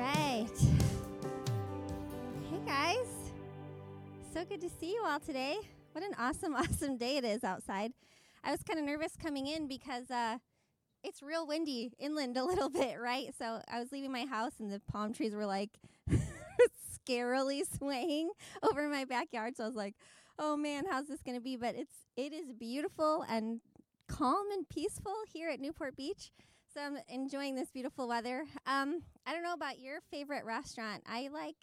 right. Hey guys. So good to see you all today. What an awesome, awesome day it is outside. I was kind of nervous coming in because uh, it's real windy inland a little bit, right? So I was leaving my house and the palm trees were like scarily swaying over my backyard. So I was like, oh man, how's this going to be? But it's it is beautiful and calm and peaceful here at Newport Beach. So I'm enjoying this beautiful weather. Um, I don't know about your favorite restaurant. I like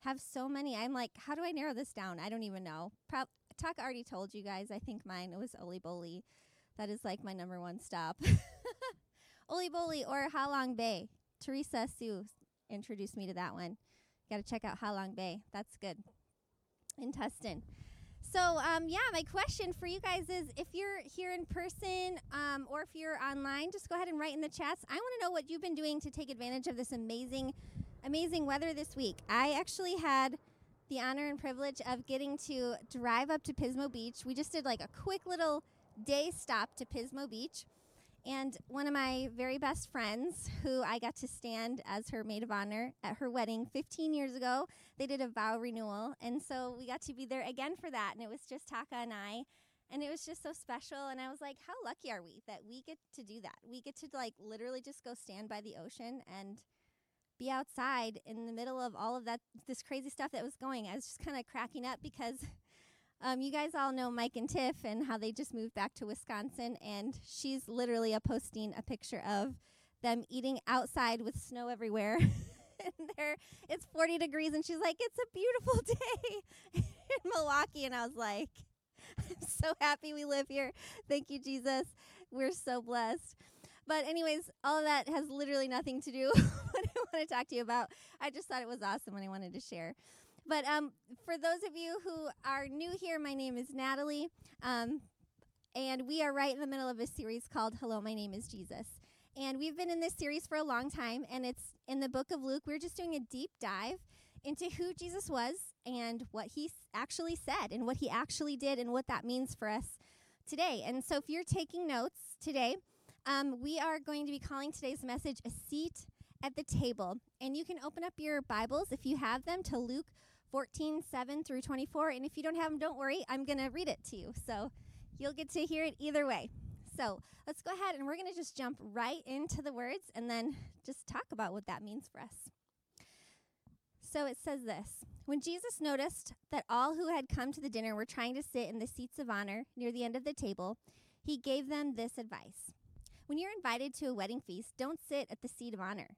have so many. I'm like, how do I narrow this down? I don't even know. Pro- Tuck already told you guys. I think mine it was Oli Boli. That is like my number one stop. Oli Boli or Halong Bay. Teresa Sue introduced me to that one. Got to check out Halong Bay. That's good. In Tustin. So, um, yeah, my question for you guys is if you're here in person um, or if you're online, just go ahead and write in the chats. I want to know what you've been doing to take advantage of this amazing, amazing weather this week. I actually had the honor and privilege of getting to drive up to Pismo Beach. We just did like a quick little day stop to Pismo Beach. And one of my very best friends, who I got to stand as her maid of honor at her wedding 15 years ago, they did a vow renewal. And so we got to be there again for that. And it was just Taka and I. And it was just so special. And I was like, how lucky are we that we get to do that? We get to like literally just go stand by the ocean and be outside in the middle of all of that, this crazy stuff that was going. I was just kind of cracking up because um, you guys all know Mike and Tiff and how they just moved back to Wisconsin, and she's literally a posting a picture of them eating outside with snow everywhere. and there, it's 40 degrees, and she's like, "It's a beautiful day in Milwaukee," and I was like, "I'm so happy we live here. Thank you, Jesus. We're so blessed." But anyways, all of that has literally nothing to do with what I want to talk to you about. I just thought it was awesome and I wanted to share. But um, for those of you who are new here, my name is Natalie. Um, and we are right in the middle of a series called Hello, My Name is Jesus. And we've been in this series for a long time, and it's in the book of Luke. We're just doing a deep dive into who Jesus was and what he actually said and what he actually did and what that means for us today. And so, if you're taking notes today, um, we are going to be calling today's message a seat at the table. And you can open up your Bibles if you have them to Luke 14, 7 through 24. And if you don't have them, don't worry. I'm going to read it to you. So you'll get to hear it either way. So let's go ahead and we're going to just jump right into the words and then just talk about what that means for us. So it says this When Jesus noticed that all who had come to the dinner were trying to sit in the seats of honor near the end of the table, he gave them this advice When you're invited to a wedding feast, don't sit at the seat of honor.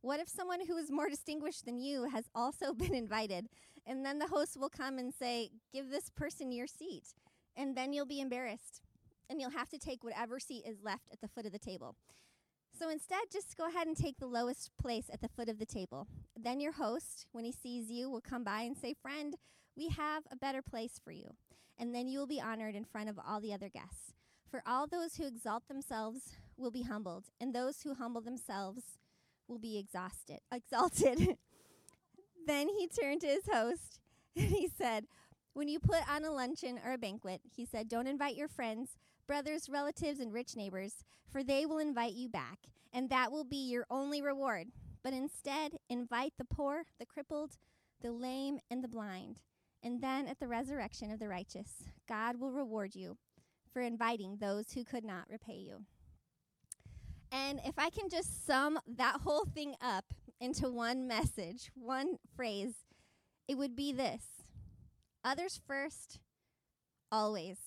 What if someone who is more distinguished than you has also been invited? And then the host will come and say, Give this person your seat. And then you'll be embarrassed. And you'll have to take whatever seat is left at the foot of the table. So instead, just go ahead and take the lowest place at the foot of the table. Then your host, when he sees you, will come by and say, Friend, we have a better place for you. And then you will be honored in front of all the other guests. For all those who exalt themselves will be humbled, and those who humble themselves will be exhausted, exalted. then he turned to his host and he said, When you put on a luncheon or a banquet, he said, don't invite your friends, brothers, relatives, and rich neighbors, for they will invite you back, and that will be your only reward. But instead, invite the poor, the crippled, the lame, and the blind. And then at the resurrection of the righteous, God will reward you for inviting those who could not repay you. And if I can just sum that whole thing up into one message, one phrase, it would be this others first, always.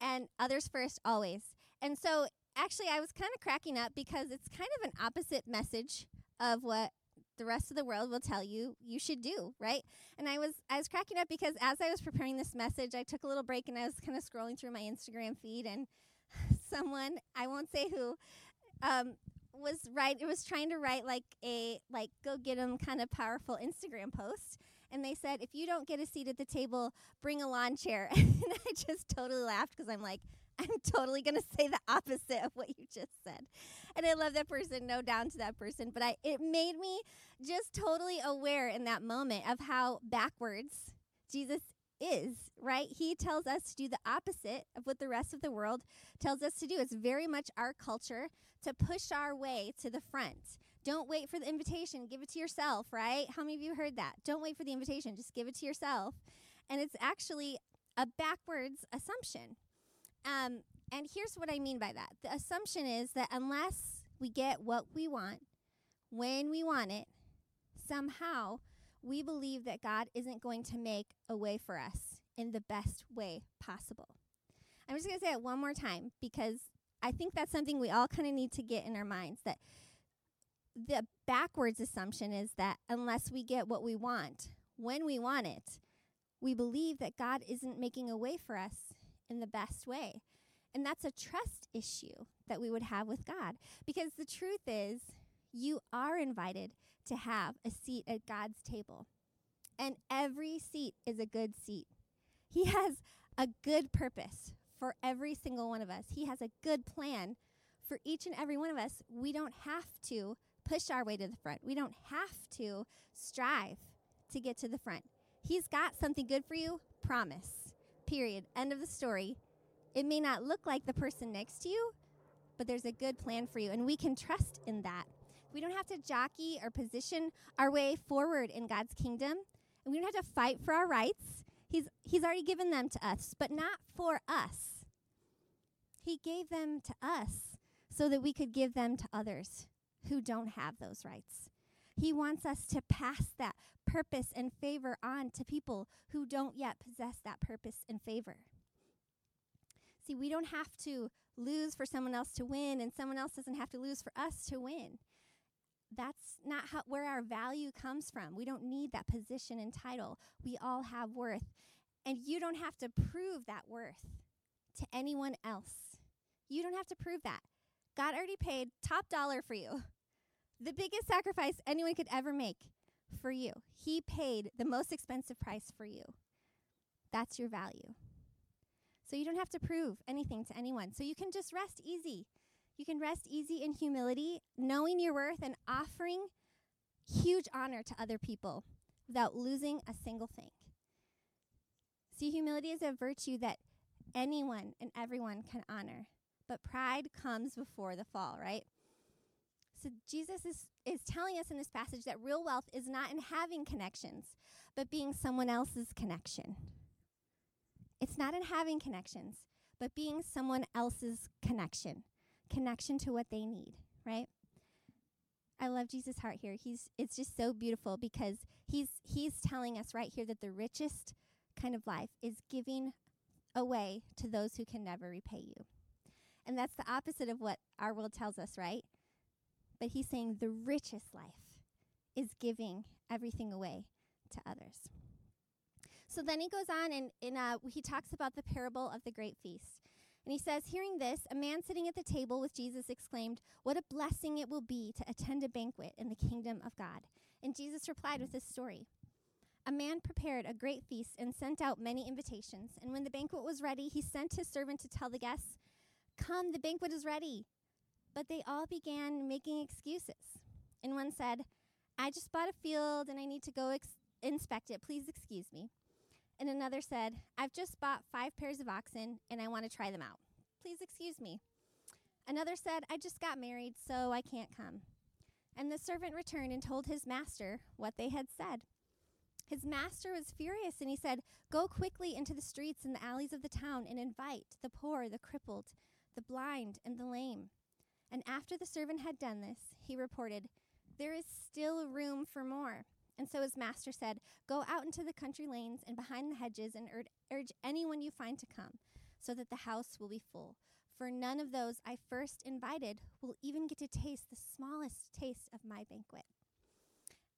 And others first, always. And so actually, I was kind of cracking up because it's kind of an opposite message of what the rest of the world will tell you you should do, right? And I was I was cracking up because as I was preparing this message, I took a little break and I was kind of scrolling through my Instagram feed and someone, I won't say who, um, was right it was trying to write like a like go get 'em kind of powerful Instagram post. And they said if you don't get a seat at the table bring a lawn chair. And I just totally laughed because I'm like I'm totally going to say the opposite of what you just said. And I love that person, no down to that person, but I it made me just totally aware in that moment of how backwards Jesus is, right? He tells us to do the opposite of what the rest of the world tells us to do. It's very much our culture to push our way to the front. Don't wait for the invitation, give it to yourself, right? How many of you heard that? Don't wait for the invitation, just give it to yourself. And it's actually a backwards assumption. Um, and here's what I mean by that the assumption is that unless we get what we want when we want it, somehow we believe that God isn't going to make a way for us in the best way possible. I'm just going to say it one more time because I think that's something we all kind of need to get in our minds that the backwards assumption is that unless we get what we want when we want it, we believe that God isn't making a way for us in the best way. And that's a trust issue that we would have with God. Because the truth is, you are invited to have a seat at God's table. And every seat is a good seat. He has a good purpose for every single one of us, He has a good plan for each and every one of us. We don't have to push our way to the front, we don't have to strive to get to the front. He's got something good for you, promise. Period. End of the story. It may not look like the person next to you, but there's a good plan for you, and we can trust in that. We don't have to jockey or position our way forward in God's kingdom, and we don't have to fight for our rights. He's, he's already given them to us, but not for us. He gave them to us so that we could give them to others who don't have those rights. He wants us to pass that purpose and favor on to people who don't yet possess that purpose and favor. See, we don't have to lose for someone else to win, and someone else doesn't have to lose for us to win. That's not how, where our value comes from. We don't need that position and title. We all have worth. And you don't have to prove that worth to anyone else. You don't have to prove that. God already paid top dollar for you. The biggest sacrifice anyone could ever make for you. He paid the most expensive price for you. That's your value. So you don't have to prove anything to anyone. So you can just rest easy. You can rest easy in humility, knowing your worth and offering huge honor to other people without losing a single thing. See, humility is a virtue that anyone and everyone can honor, but pride comes before the fall, right? So Jesus is, is telling us in this passage that real wealth is not in having connections, but being someone else's connection. It's not in having connections, but being someone else's connection, connection to what they need, right? I love Jesus' heart here. He's it's just so beautiful because he's he's telling us right here that the richest kind of life is giving away to those who can never repay you. And that's the opposite of what our world tells us, right? But he's saying the richest life is giving everything away to others. So then he goes on and, and uh, he talks about the parable of the great feast. And he says, Hearing this, a man sitting at the table with Jesus exclaimed, What a blessing it will be to attend a banquet in the kingdom of God. And Jesus replied with this story A man prepared a great feast and sent out many invitations. And when the banquet was ready, he sent his servant to tell the guests, Come, the banquet is ready. But they all began making excuses. And one said, I just bought a field and I need to go ex- inspect it. Please excuse me. And another said, I've just bought five pairs of oxen and I want to try them out. Please excuse me. Another said, I just got married, so I can't come. And the servant returned and told his master what they had said. His master was furious and he said, Go quickly into the streets and the alleys of the town and invite the poor, the crippled, the blind, and the lame. And after the servant had done this, he reported, There is still room for more. And so his master said, Go out into the country lanes and behind the hedges and ur- urge anyone you find to come, so that the house will be full. For none of those I first invited will even get to taste the smallest taste of my banquet.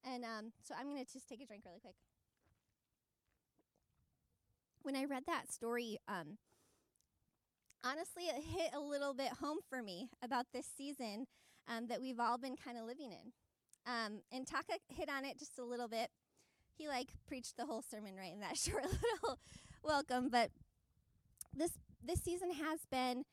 And um, so I'm going to just take a drink really quick. When I read that story, um, honestly, it hit a little bit home for me about this season um, that we've all been kind of living in. Um, and Taka hit on it just a little bit. He like preached the whole sermon right in that short little welcome. But this this season has been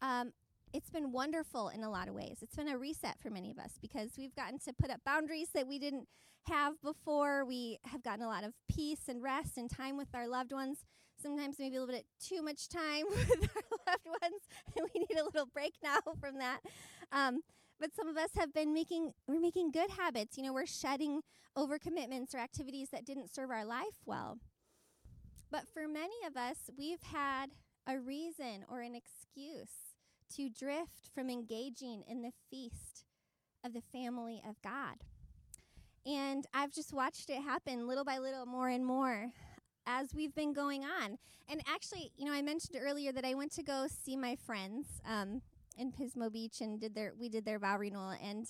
um, it's been wonderful in a lot of ways. It's been a reset for many of us because we've gotten to put up boundaries that we didn't have before. We have gotten a lot of peace and rest and time with our loved ones. Sometimes maybe a little bit too much time with our loved ones, and we need a little break now from that. Um, but some of us have been making we're making good habits. You know, we're shedding over commitments or activities that didn't serve our life well. But for many of us, we've had a reason or an excuse to drift from engaging in the feast of the family of God. And I've just watched it happen little by little, more and more as we've been going on. And actually, you know, I mentioned earlier that I went to go see my friends um, in Pismo Beach and did their we did their vow renewal and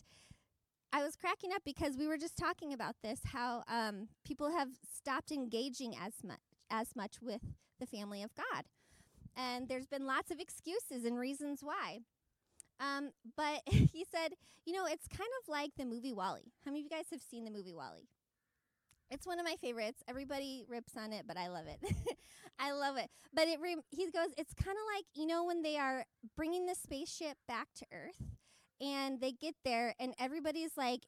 I was cracking up because we were just talking about this how um, people have stopped engaging as much as much with the family of God and there's been lots of excuses and reasons why. Um, but he said, you know, it's kind of like the movie WALL-E. How many of you guys have seen the movie WALL-E? It's one of my favorites. Everybody rips on it, but I love it. I love it. But it re- he goes, it's kind of like you know when they are bringing the spaceship back to Earth, and they get there, and everybody's like,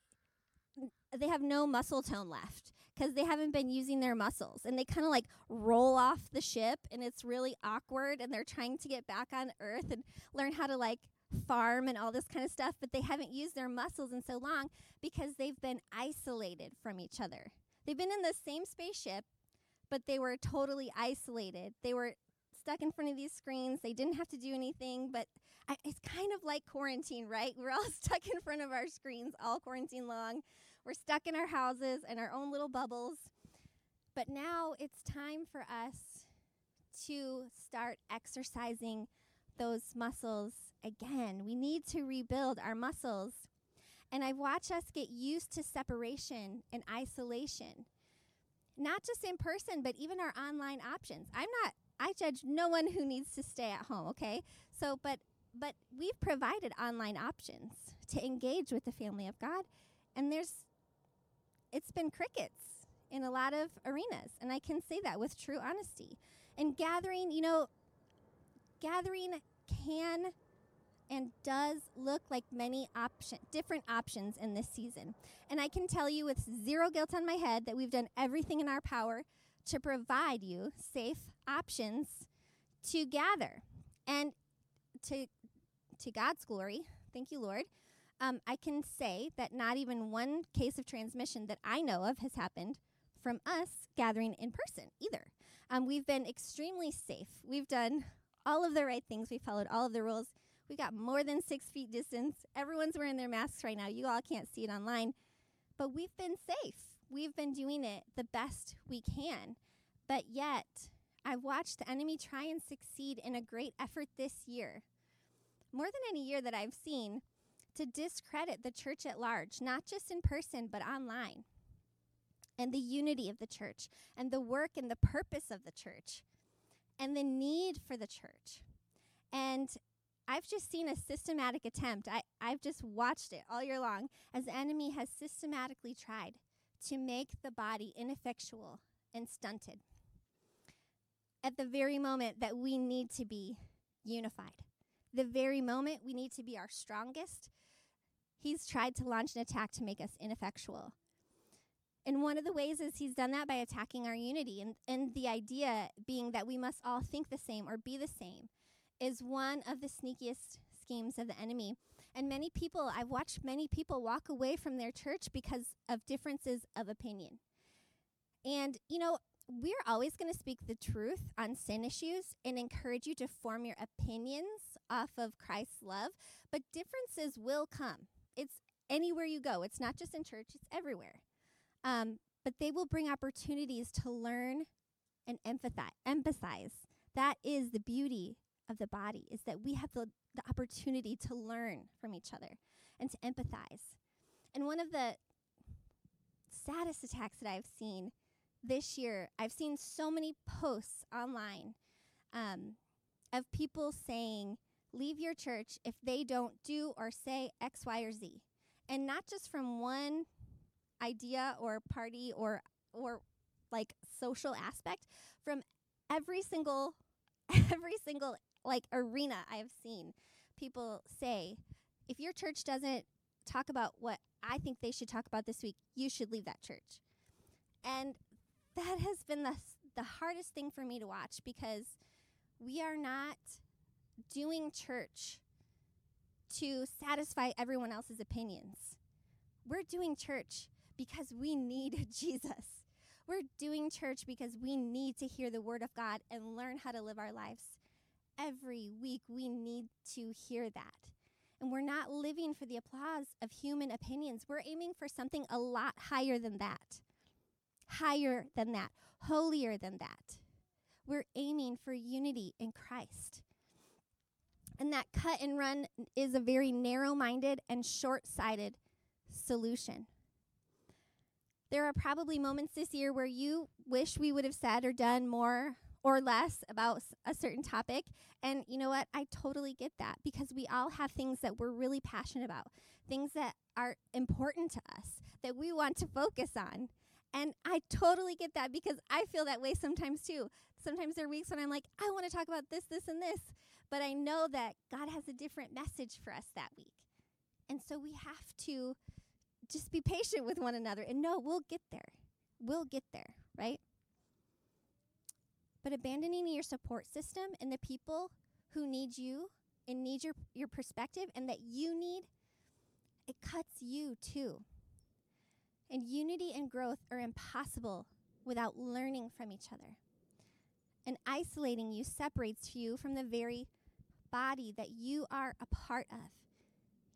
they have no muscle tone left because they haven't been using their muscles and they kind of like roll off the ship and it's really awkward and they're trying to get back on earth and learn how to like farm and all this kind of stuff but they haven't used their muscles in so long because they've been isolated from each other they've been in the same spaceship but they were totally isolated they were stuck in front of these screens they didn't have to do anything but I, it's kind of like quarantine right we're all stuck in front of our screens all quarantine long we're stuck in our houses and our own little bubbles. But now it's time for us to start exercising those muscles again. We need to rebuild our muscles. And I've watched us get used to separation and isolation, not just in person, but even our online options. I'm not, I judge no one who needs to stay at home, okay? So, but, but we've provided online options to engage with the family of God. And there's it's been crickets in a lot of arenas. And I can say that with true honesty. And gathering, you know, gathering can and does look like many option different options in this season. And I can tell you with zero guilt on my head that we've done everything in our power to provide you safe options to gather. And to to God's glory, thank you Lord, um, I can say that not even one case of transmission that I know of has happened from us gathering in person either. Um, we've been extremely safe. We've done all of the right things. We followed all of the rules. We got more than six feet distance. Everyone's wearing their masks right now. You all can't see it online, but we've been safe. We've been doing it the best we can. But yet, I've watched the enemy try and succeed in a great effort this year. More than any year that I've seen, to discredit the church at large, not just in person, but online, and the unity of the church, and the work and the purpose of the church, and the need for the church. And I've just seen a systematic attempt. I, I've just watched it all year long as the enemy has systematically tried to make the body ineffectual and stunted at the very moment that we need to be unified. The very moment we need to be our strongest, he's tried to launch an attack to make us ineffectual. And one of the ways is he's done that by attacking our unity. And, and the idea being that we must all think the same or be the same is one of the sneakiest schemes of the enemy. And many people, I've watched many people walk away from their church because of differences of opinion. And, you know, we're always going to speak the truth on sin issues and encourage you to form your opinions off of Christ's love, but differences will come it's anywhere you go. It's not just in church, it's everywhere. Um, but they will bring opportunities to learn and empathize, emphasize. That is the beauty of the body, is that we have the, the opportunity to learn from each other and to empathize. And one of the saddest attacks that I've seen this year, I've seen so many posts online um, of people saying, leave your church if they don't do or say X, Y, or Z. And not just from one idea or party or or like social aspect, from every single every single like arena I have seen. people say, if your church doesn't talk about what I think they should talk about this week, you should leave that church. And that has been the, the hardest thing for me to watch because we are not doing church to satisfy everyone else's opinions. We're doing church because we need Jesus. We're doing church because we need to hear the word of God and learn how to live our lives. Every week, we need to hear that. And we're not living for the applause of human opinions. We're aiming for something a lot higher than that. Higher than that. Holier than that. We're aiming for unity in Christ. And that cut and run is a very narrow minded and short sighted solution. There are probably moments this year where you wish we would have said or done more or less about a certain topic. And you know what? I totally get that because we all have things that we're really passionate about, things that are important to us that we want to focus on. And I totally get that because I feel that way sometimes too. Sometimes there are weeks when I'm like, I want to talk about this, this, and this. But I know that God has a different message for us that week. And so we have to just be patient with one another and know we'll get there. We'll get there, right? But abandoning your support system and the people who need you and need your, your perspective and that you need, it cuts you too. And unity and growth are impossible without learning from each other. And isolating you separates you from the very body that you are a part of.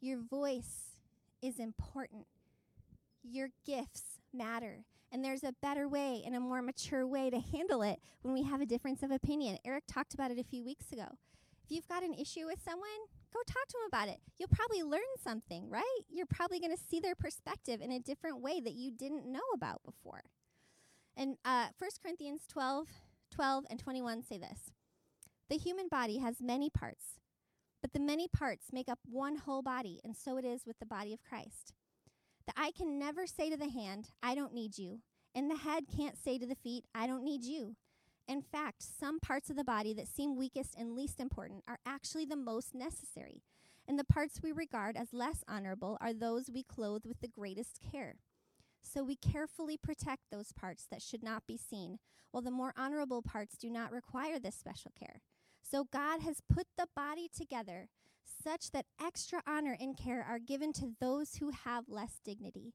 Your voice is important your gifts matter. And there's a better way and a more mature way to handle it when we have a difference of opinion. Eric talked about it a few weeks ago. If you've got an issue with someone, go talk to them about it. You'll probably learn something, right? You're probably going to see their perspective in a different way that you didn't know about before. And uh, 1 Corinthians 12, 12 and 21 say this The human body has many parts, but the many parts make up one whole body, and so it is with the body of Christ. The eye can never say to the hand, I don't need you. And the head can't say to the feet, I don't need you. In fact, some parts of the body that seem weakest and least important are actually the most necessary. And the parts we regard as less honorable are those we clothe with the greatest care. So we carefully protect those parts that should not be seen, while the more honorable parts do not require this special care. So God has put the body together such that extra honor and care are given to those who have less dignity.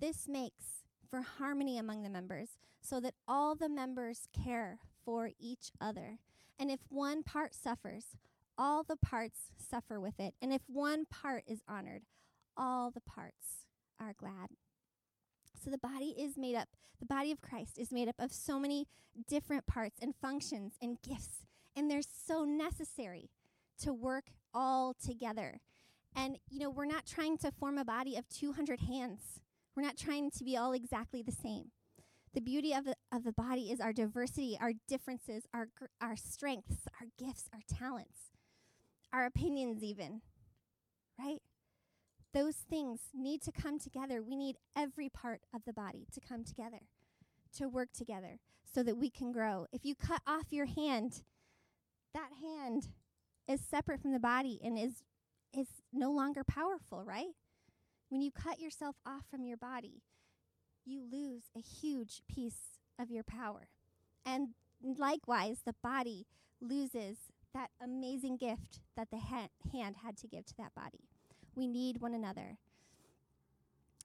This makes for harmony among the members, so that all the members care for each other. And if one part suffers, all the parts suffer with it. And if one part is honored, all the parts are glad. So the body is made up, the body of Christ is made up of so many different parts and functions and gifts, and they're so necessary to work all together. And, you know, we're not trying to form a body of 200 hands. We're not trying to be all exactly the same. The beauty of the, of the body is our diversity, our differences, our, our strengths, our gifts, our talents, our opinions, even, right? Those things need to come together. We need every part of the body to come together, to work together, so that we can grow. If you cut off your hand, that hand is separate from the body and is is no longer powerful, right? When you cut yourself off from your body, you lose a huge piece of your power. And likewise, the body loses that amazing gift that the ha- hand had to give to that body. We need one another.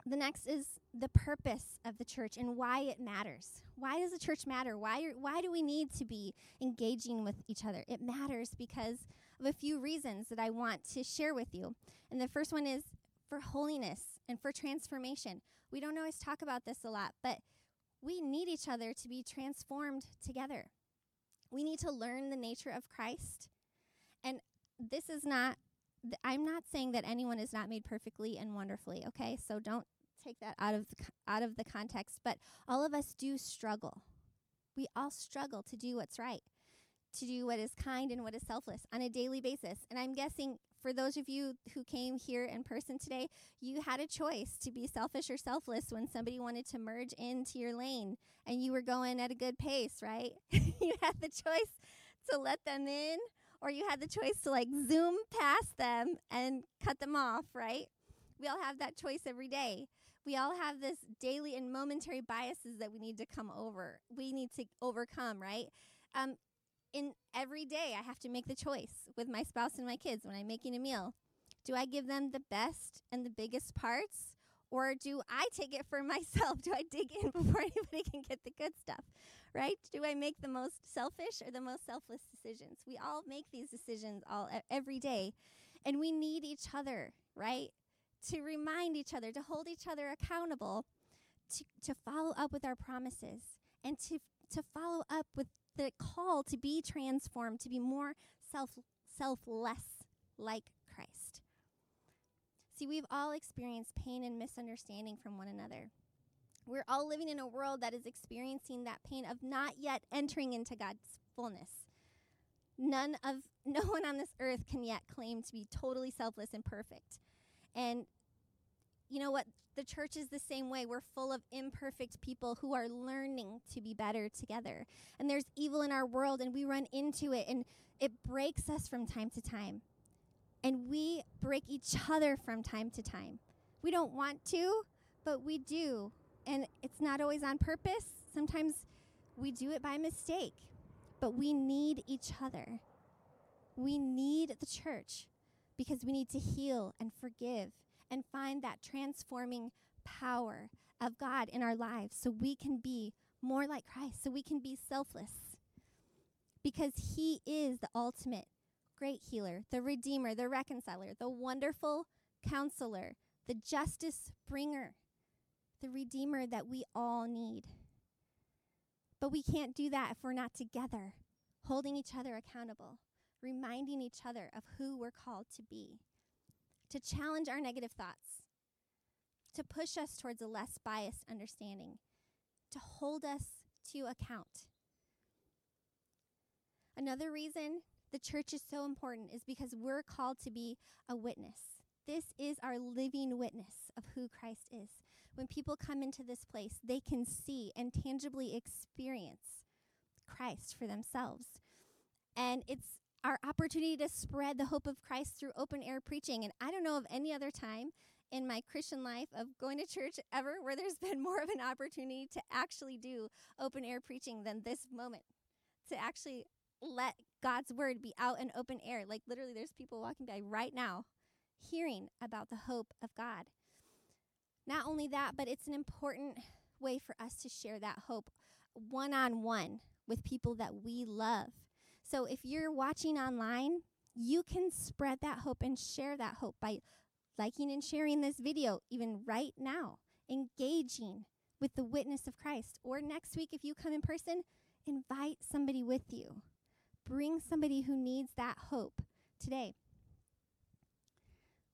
The next is the purpose of the church and why it matters. Why does the church matter? Why, are, why do we need to be engaging with each other? It matters because of a few reasons that I want to share with you. And the first one is for holiness and for transformation. We don't always talk about this a lot, but we need each other to be transformed together. We need to learn the nature of Christ. And this is not, I'm not saying that anyone is not made perfectly and wonderfully, okay? So don't take that out of the, out of the context, but all of us do struggle. We all struggle to do what's right to do what is kind and what is selfless on a daily basis. And I'm guessing for those of you who came here in person today, you had a choice to be selfish or selfless when somebody wanted to merge into your lane and you were going at a good pace, right? you had the choice to let them in or you had the choice to like zoom past them and cut them off, right? We all have that choice every day. We all have this daily and momentary biases that we need to come over. We need to overcome, right? Um, in every day, I have to make the choice with my spouse and my kids when I'm making a meal. Do I give them the best and the biggest parts? Or do I take it for myself? Do I dig in before anybody can get the good stuff? Right? Do I make the most selfish or the most selfless decisions? We all make these decisions all every day, and we need each other, right? To remind each other, to hold each other accountable, to, to follow up with our promises, and to to follow up with the call to be transformed, to be more self selfless like Christ. See, we've all experienced pain and misunderstanding from one another. We're all living in a world that is experiencing that pain of not yet entering into God's fullness. None of no one on this earth can yet claim to be totally selfless and perfect. And you know what? The church is the same way. We're full of imperfect people who are learning to be better together. And there's evil in our world, and we run into it, and it breaks us from time to time. And we break each other from time to time. We don't want to, but we do. And it's not always on purpose. Sometimes we do it by mistake. But we need each other. We need the church because we need to heal and forgive and find that transforming power of God in our lives so we can be more like Christ, so we can be selfless. Because He is the ultimate great healer, the redeemer, the reconciler, the wonderful counselor, the justice bringer, the redeemer that we all need. But we can't do that if we're not together, holding each other accountable, reminding each other of who we're called to be to challenge our negative thoughts, to push us towards a less biased understanding, to hold us to account. Another reason the church is so important is because we're called to be a witness. This is our living witness of who Christ is. When people come into this place, they can see and tangibly experience Christ for themselves. And it's our opportunity to spread the hope of Christ through open air preaching. And I don't know of any other time in my Christian life of going to church ever where there's been more of an opportunity to actually do open air preaching than this moment. To actually let God's word be out in open air. Like literally, there's people walking by right now hearing about the hope of God. Not only that, but it's an important way for us to share that hope one on one with people that we love so if you're watching online, you can spread that hope and share that hope by liking and sharing this video, even right now, engaging with the witness of Christ. Or next week, if you come in person, invite somebody with you. Bring somebody who needs that hope today.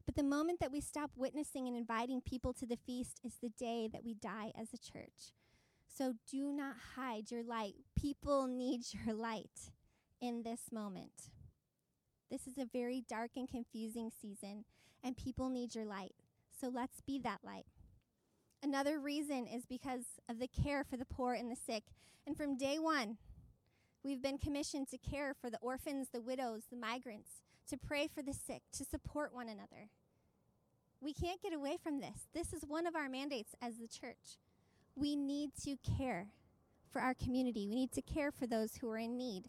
But the moment that we stop witnessing and inviting people to the feast is the day that we die as a church. So do not hide your light. People need your light in this moment. This is a very dark and confusing season, and people need your light. So let's be that light. Another reason is because of the care for the poor and the sick. And from day one, we've been commissioned to care for the orphans, the widows, the migrants, to pray for the sick, to support one another. We can't get away from this. This is one of our mandates as the church. We need to care for our community, we need to care for those who are in need.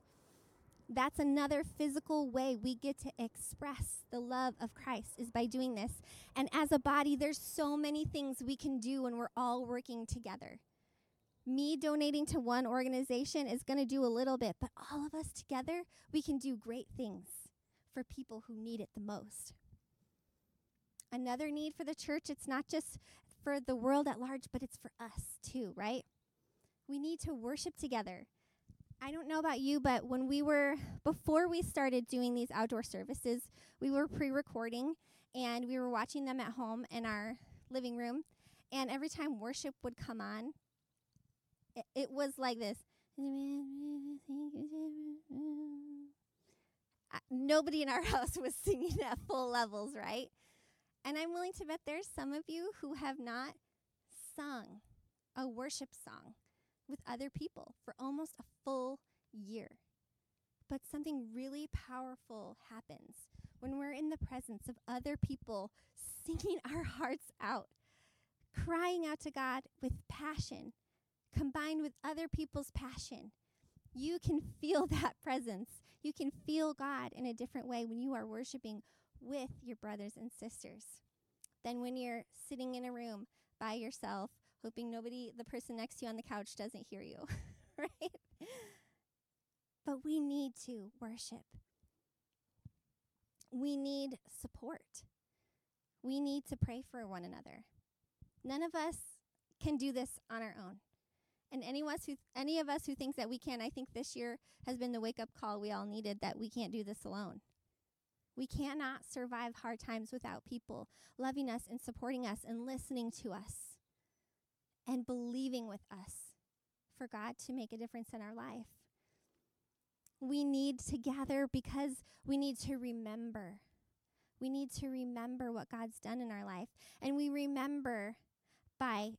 That's another physical way we get to express the love of Christ is by doing this. And as a body, there's so many things we can do when we're all working together. Me donating to one organization is going to do a little bit, but all of us together, we can do great things for people who need it the most. Another need for the church, it's not just for the world at large, but it's for us too, right? We need to worship together. I don't know about you, but when we were, before we started doing these outdoor services, we were pre recording and we were watching them at home in our living room. And every time worship would come on, it, it was like this. nobody in our house was singing at full levels, right? And I'm willing to bet there's some of you who have not sung a worship song with other people for almost a full year But something really powerful happens when we're in the presence of other people singing our hearts out, crying out to God with passion, combined with other people's passion. You can feel that presence. You can feel God in a different way when you are worshiping with your brothers and sisters than when you're sitting in a room by yourself, hoping nobody, the person next to you on the couch, doesn't hear you, right? But we need to worship. We need support. We need to pray for one another. None of us can do this on our own. And any of us who any of us who thinks that we can, I think this year has been the wake up call we all needed that we can't do this alone. We cannot survive hard times without people loving us and supporting us and listening to us and believing with us for God to make a difference in our life. We need to gather because we need to remember. We need to remember what God's done in our life. And we remember by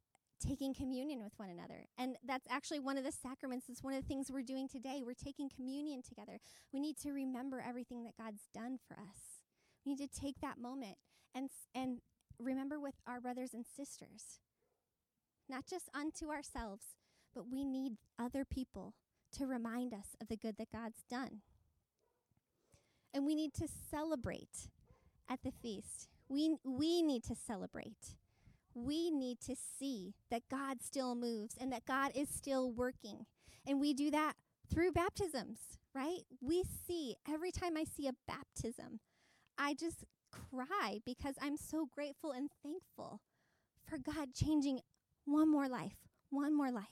taking communion with one another. And that's actually one of the sacraments. It's one of the things we're doing today. We're taking communion together. We need to remember everything that God's done for us. We need to take that moment and and remember with our brothers and sisters. Not just unto ourselves, but we need other people to remind us of the good that God's done. And we need to celebrate at the feast. We, we need to celebrate we need to see that God still moves and that God is still working. And we do that through baptisms, right? We see every time I see a baptism, I just cry because I'm so grateful and thankful for God changing one more life, one more life.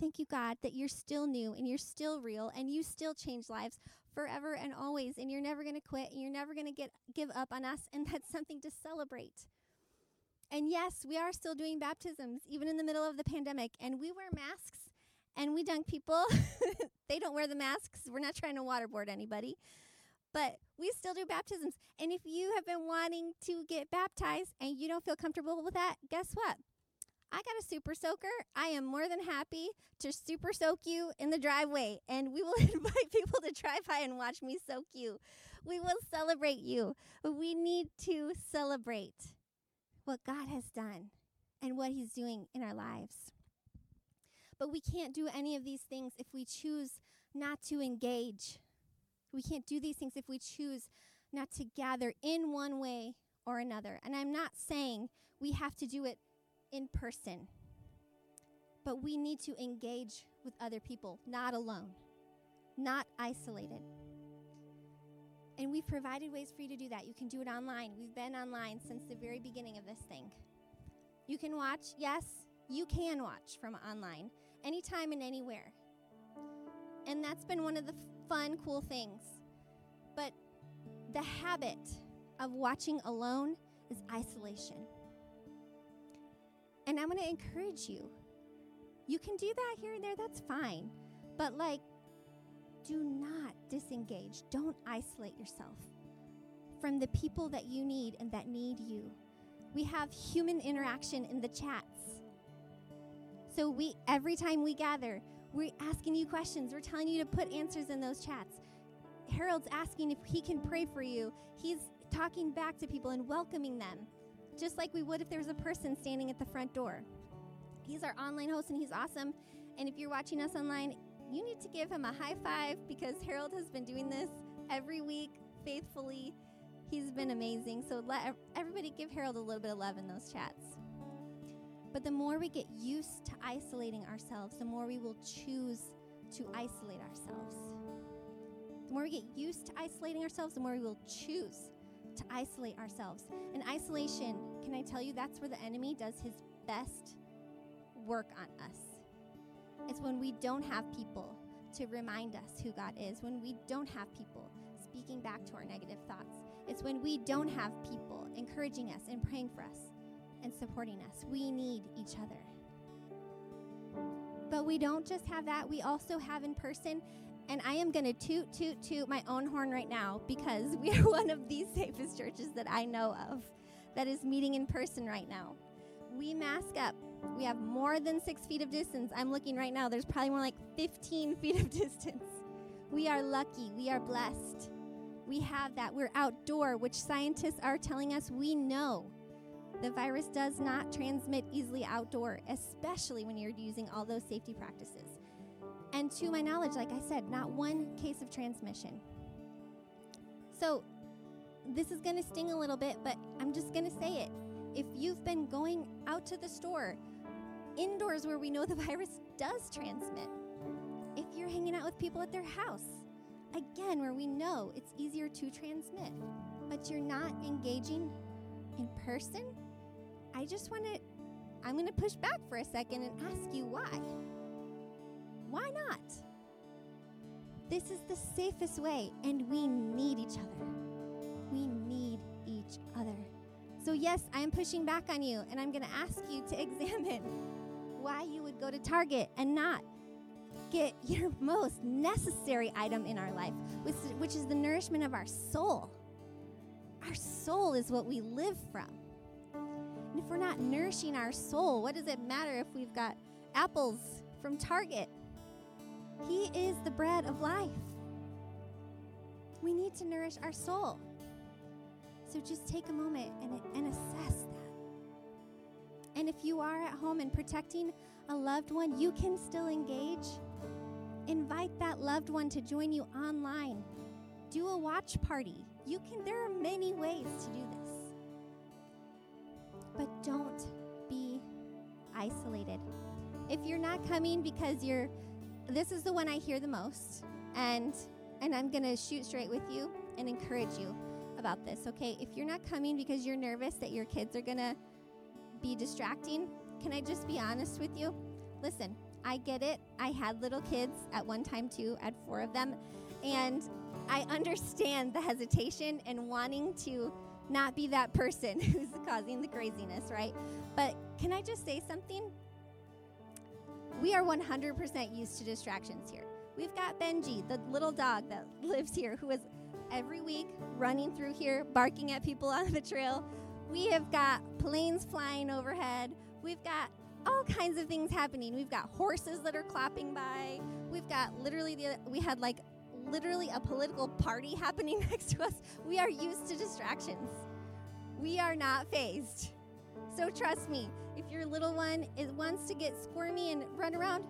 Thank you, God, that you're still new and you're still real and you still change lives forever and always. And you're never going to quit and you're never going to get give up on us. And that's something to celebrate. And yes, we are still doing baptisms, even in the middle of the pandemic. And we wear masks and we dunk people. they don't wear the masks. We're not trying to waterboard anybody. But we still do baptisms. And if you have been wanting to get baptized and you don't feel comfortable with that, guess what? A super soaker. I am more than happy to super soak you in the driveway. And we will invite people to drive by and watch me soak you. We will celebrate you. We need to celebrate what God has done and what He's doing in our lives. But we can't do any of these things if we choose not to engage. We can't do these things if we choose not to gather in one way or another. And I'm not saying we have to do it in person, but we need to engage with other people, not alone, not isolated. And we've provided ways for you to do that. You can do it online. We've been online since the very beginning of this thing. You can watch, yes, you can watch from online anytime and anywhere. And that's been one of the fun, cool things. But the habit of watching alone is isolation. And I'm going to encourage you. You can do that here and there, that's fine. But like do not disengage. Don't isolate yourself from the people that you need and that need you. We have human interaction in the chats. So we every time we gather, we're asking you questions. We're telling you to put answers in those chats. Harold's asking if he can pray for you. He's talking back to people and welcoming them, just like we would if there was a person standing at the front door. He's our online host and he's awesome. And if you're watching us online, you need to give him a high five because Harold has been doing this every week faithfully. He's been amazing. So let everybody give Harold a little bit of love in those chats. But the more we get used to isolating ourselves, the more we will choose to isolate ourselves. The more we get used to isolating ourselves, the more we will choose to isolate ourselves. And isolation, can I tell you, that's where the enemy does his best work on us. It's when we don't have people to remind us who God is, when we don't have people speaking back to our negative thoughts. It's when we don't have people encouraging us and praying for us and supporting us. We need each other. But we don't just have that, we also have in person. And I am going to toot, toot, toot my own horn right now because we are one of the safest churches that I know of that is meeting in person right now. We mask up we have more than six feet of distance. I'm looking right now, there's probably more like 15 feet of distance. We are lucky. We are blessed. We have that. We're outdoor, which scientists are telling us we know. The virus does not transmit easily outdoor, especially when you're using all those safety practices. And to my knowledge, like I said, not one case of transmission. So, this is going to sting a little bit, but I'm just going to say it. If you've been going out to the store, indoors where we know the virus does transmit, if you're hanging out with people at their house, again, where we know it's easier to transmit, but you're not engaging in person, I just want to, I'm going to push back for a second and ask you why. Why not? This is the safest way, and we need each other. We need each other. So, yes, I am pushing back on you, and I'm going to ask you to examine why you would go to Target and not get your most necessary item in our life, which, is the nourishment of our soul. Our soul is what we live from. And if we're not nourishing our soul, what does it matter if we've got apples from Target? He is the bread of life. We need to nourish our soul. So just take a moment and, and assess that. And if you are at home and protecting a loved one, you can still engage. Invite that loved one to join you online. Do a watch party. You can there are many ways to do this. But don't be isolated. If you're not coming because you're this is the one I hear the most and and I'm to shoot straight with you and encourage you about this, okay? If you're not coming because you're nervous that your kids are to be distracting, can I just be honest with you? Listen, I get it. I had little kids at one time too, had four of them, and I understand the hesitation and wanting to not be that person who's causing the craziness, right? But can I just say something? We are 100% used to distractions here. We've got Benji, the little dog that lives here, who is every week running through here, barking at people on the trail. We have got planes flying overhead. We've got all kinds of things happening. We've got horses that are clapping by. We've got literally the we had like literally a political party happening next to us. We are used to distractions. We are not fazed. So trust me, if your little one is, wants to get squirmy and run around,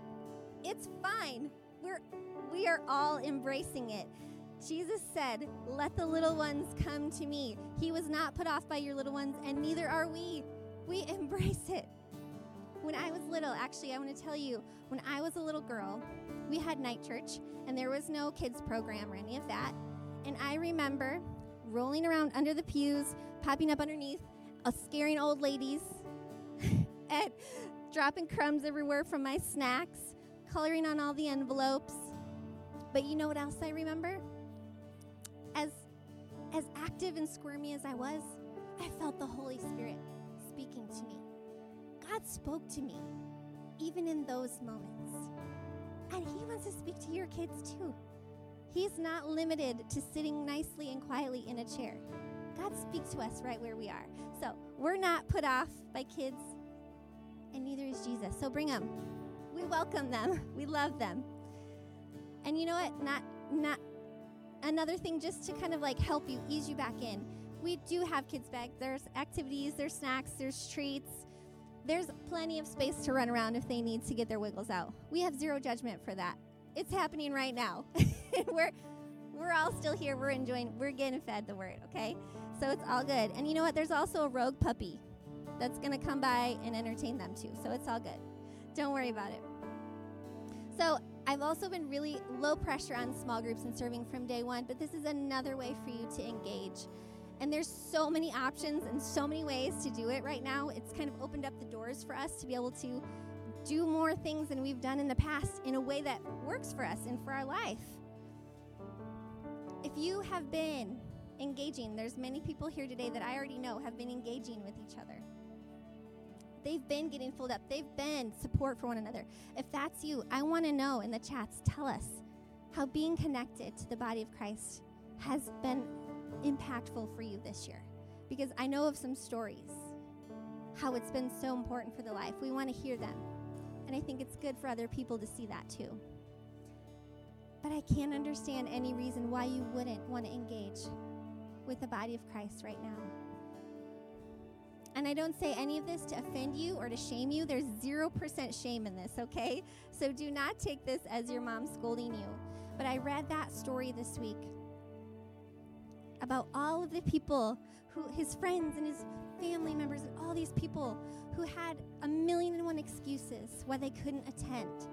it's fine. We're we are all embracing it. Jesus said, Let the little ones come to me. He was not put off by your little ones, and neither are we. We embrace it. When I was little, actually, I want to tell you, when I was a little girl, we had night church, and there was no kids program or any of that. And I remember rolling around under the pews, popping up underneath, scaring old ladies, and dropping crumbs everywhere from my snacks, coloring on all the envelopes. But you know what else I remember? As as active and squirmy as I was, I felt the Holy Spirit speaking to me. God spoke to me even in those moments. And He wants to speak to your kids too. He's not limited to sitting nicely and quietly in a chair. God speaks to us right where we are. So we're not put off by kids, and neither is Jesus. So bring them. We welcome them. We love them. And you know what? Not not another thing just to kind of like help you ease you back in. We do have kids back. There's activities, there's snacks, there's treats. There's plenty of space to run around if they need to get their wiggles out. We have zero judgment for that. It's happening right now. we're we're all still here. We're enjoying. We're getting fed the word, okay? So it's all good. And you know what? There's also a rogue puppy that's going to come by and entertain them too. So it's all good. Don't worry about it. So I've also been really low pressure on small groups and serving from day one, but this is another way for you to engage. And there's so many options and so many ways to do it right now. It's kind of opened up the doors for us to be able to do more things than we've done in the past in a way that works for us and for our life. If you have been engaging, there's many people here today that I already know have been engaging with each other. They've been getting filled up. They've been support for one another. If that's you, I want to know in the chats, tell us how being connected to the body of Christ has been impactful for you this year. Because I know of some stories how it's been so important for the life. We want to hear them. And I think it's good for other people to see that too. But I can't understand any reason why you wouldn't want to engage with the body of Christ right now. And I don't say any of this to offend you or to shame you. There's 0% shame in this, okay? So do not take this as your mom scolding you. But I read that story this week about all of the people who, his friends and his family members, and all these people who had a million and one excuses why they couldn't attend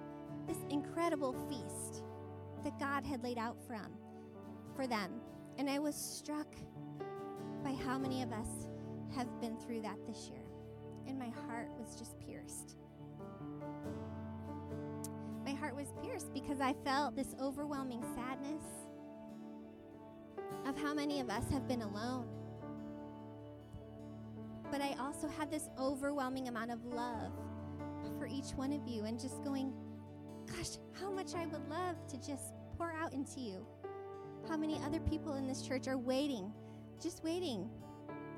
this incredible feast that God had laid out from for them. And I was struck by how many of us have been through that this year. And my heart was just pierced. My heart was pierced because I felt this overwhelming sadness of how many of us have been alone. But I also had this overwhelming amount of love for each one of you and just going, gosh, how much I would love to just pour out into you. How many other people in this church are waiting, just waiting.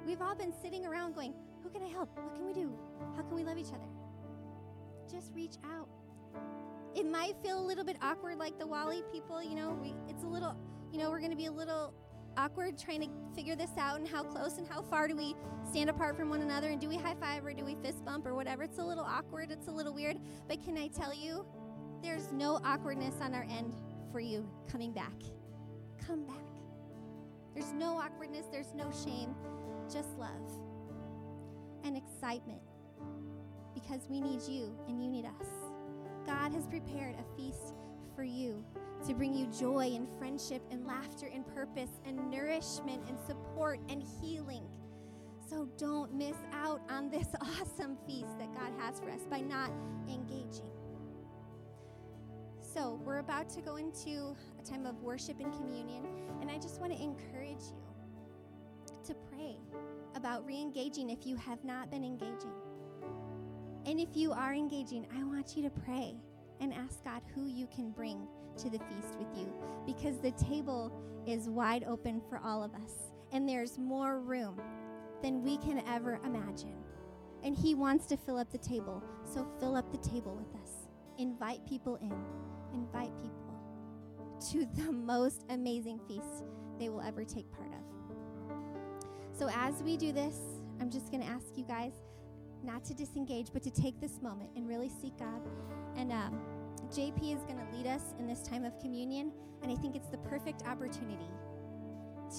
We've all been sitting around going, who can I help? What can we do? How can we love each other? Just reach out. It might feel a little bit awkward like the Wally people, you know, we, it's a little, you know, we're going to be a little awkward trying to figure this out and how close and how far do we stand apart from one another and do we high five or do we fist bump or whatever. It's a little awkward, it's a little weird, but can I tell you, there's no awkwardness on our end for you coming back. Come back. There's no awkwardness, there's no shame, just love and excitement because we need you and you need us. God has prepared a feast for you to bring you joy and friendship and laughter and purpose and nourishment and support and healing. So don't miss out on this awesome feast that God has for us by not engaging. So, we're about to go into a time of worship and communion, and I just want to encourage you to pray about re engaging if you have not been engaging. And if you are engaging, I want you to pray and ask God who you can bring to the feast with you because the table is wide open for all of us, and there's more room than we can ever imagine. And He wants to fill up the table, so fill up the table with us. Invite people in invite people to the most amazing feast they will ever take part of. So, as we do this, I'm just going to ask you guys not to disengage, but to take this moment and really seek God. And um, JP is going to lead us in this time of communion, and I think it's the perfect opportunity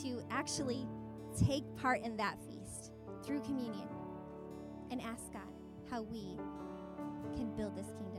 to actually take part in that feast through communion and ask God how we can build this kingdom.